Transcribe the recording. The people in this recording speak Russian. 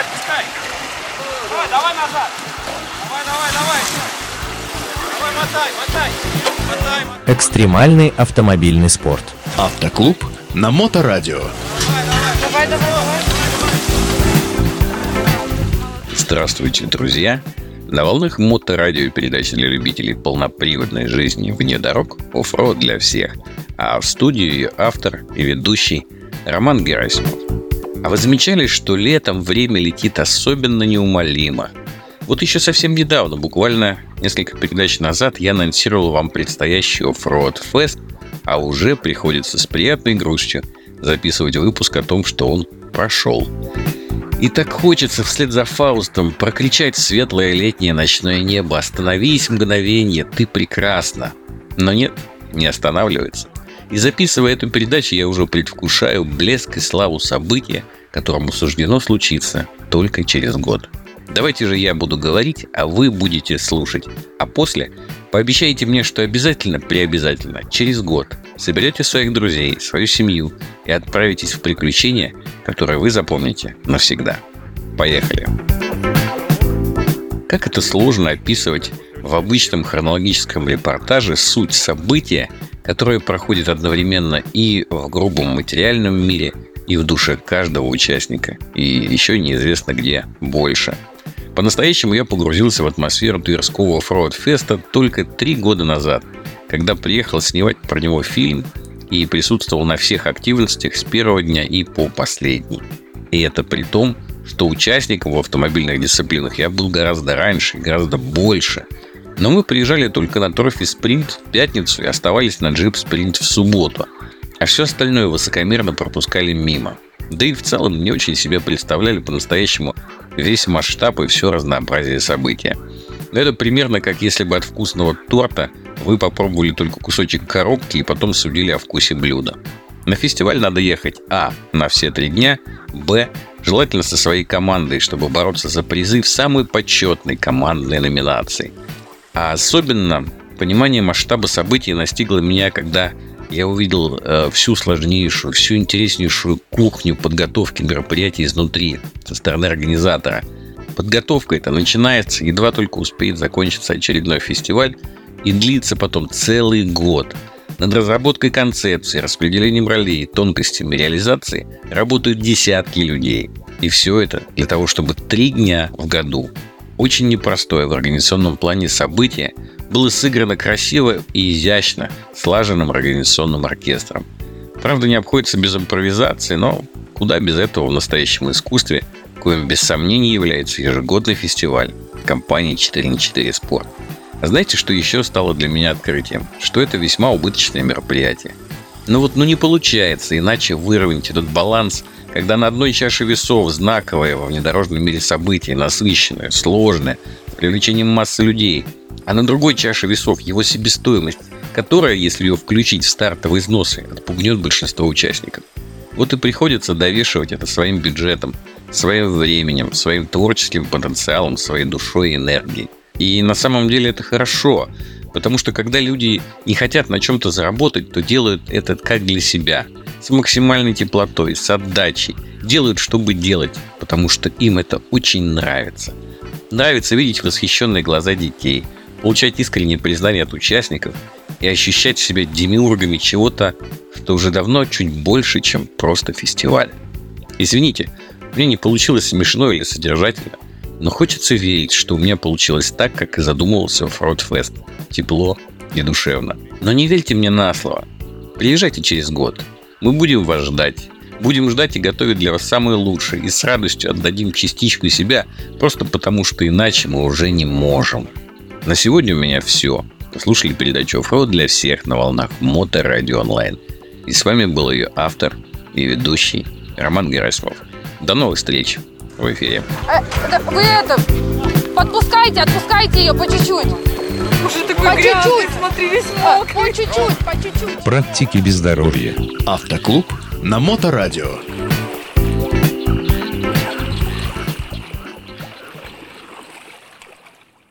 давай, отпускай. Давай, давай назад. Давай, давай, давай. Давай, мотай, мотай. Мотай, мотай. Экстремальный автомобильный спорт. Автоклуб на Моторадио. Давай, давай, давай. Здравствуйте, друзья! На волнах моторадио передачи для любителей полноприводной жизни вне дорог оффроуд для всех. А в студии ее автор и ведущий Роман Герасимов. А вы замечали, что летом время летит особенно неумолимо? Вот еще совсем недавно, буквально несколько передач назад, я анонсировал вам предстоящий оффроуд фест, а уже приходится с приятной грустью записывать выпуск о том, что он прошел. И так хочется вслед за Фаустом прокричать светлое летнее ночное небо «Остановись мгновение, ты прекрасна!» Но нет, не останавливается. И записывая эту передачу, я уже предвкушаю блеск и славу события, которому суждено случиться только через год. Давайте же я буду говорить, а вы будете слушать. А после пообещайте мне, что обязательно, преобязательно, через год соберете своих друзей, свою семью и отправитесь в приключения, которые вы запомните навсегда. Поехали! Как это сложно описывать в обычном хронологическом репортаже суть события, которое проходит одновременно и в грубом материальном мире, и в душе каждого участника, и еще неизвестно где больше. По-настоящему я погрузился в атмосферу Тверского OffRoadFest а только три года назад, когда приехал снимать про него фильм и присутствовал на всех активностях с первого дня и по последний. И это при том, что участником в автомобильных дисциплинах я был гораздо раньше, гораздо больше. Но мы приезжали только на Трофи Спринт в пятницу и оставались на Джип Спринт в субботу. А все остальное высокомерно пропускали мимо. Да и в целом не очень себе представляли по-настоящему весь масштаб и все разнообразие события. Но это примерно как если бы от вкусного торта вы попробовали только кусочек коробки и потом судили о вкусе блюда. На фестиваль надо ехать А. На все три дня. Б. Желательно со своей командой, чтобы бороться за призы в самой почетной командной номинации. А особенно понимание масштаба событий настигло меня, когда я увидел э, всю сложнейшую, всю интереснейшую кухню подготовки мероприятий изнутри, со стороны организатора. Подготовка это начинается, едва только успеет закончиться очередной фестиваль, и длится потом целый год. Над разработкой концепции, распределением ролей, тонкостями реализации работают десятки людей. И все это для того, чтобы три дня в году очень непростое в организационном плане событие было сыграно красиво и изящно слаженным организационным оркестром. Правда, не обходится без импровизации, но куда без этого в настоящем искусстве, коим без сомнений является ежегодный фестиваль компании 4 на 4 спорт. А знаете, что еще стало для меня открытием? Что это весьма убыточное мероприятие. Но вот ну не получается иначе выровнять этот баланс, когда на одной чаше весов знаковое во внедорожном мире событие, насыщенное, сложное, с привлечением массы людей, а на другой чаше весов его себестоимость, которая, если ее включить в стартовые взносы, отпугнет большинство участников. Вот и приходится довешивать это своим бюджетом, своим временем, своим творческим потенциалом, своей душой и энергией. И на самом деле это хорошо, потому что когда люди не хотят на чем-то заработать, то делают это как для себя, с максимальной теплотой, с отдачей. Делают, чтобы делать, потому что им это очень нравится. Нравится видеть восхищенные глаза детей, получать искреннее признание от участников и ощущать себя демиургами чего-то, что уже давно чуть больше, чем просто фестиваль. Извините, мне не получилось смешно или содержательно – но хочется верить, что у меня получилось так, как и задумывался в Фродфест. Тепло и душевно. Но не верьте мне на слово. Приезжайте через год. Мы будем вас ждать. Будем ждать и готовить для вас самое лучшее. И с радостью отдадим частичку себя, просто потому что иначе мы уже не можем. На сегодня у меня все. Слушали передачу «Оффроуд» для всех на волнах Моторадио Онлайн. И с вами был ее автор и ведущий Роман Герасимов. До новых встреч! В эфире. Э, вы это, подпускайте, отпускайте ее по чуть-чуть. Уже такой По грязный, чуть-чуть. смотри, весь А, мокрый. По чуть-чуть, по чуть-чуть. Практики без здоровья. Автоклуб на Моторадио.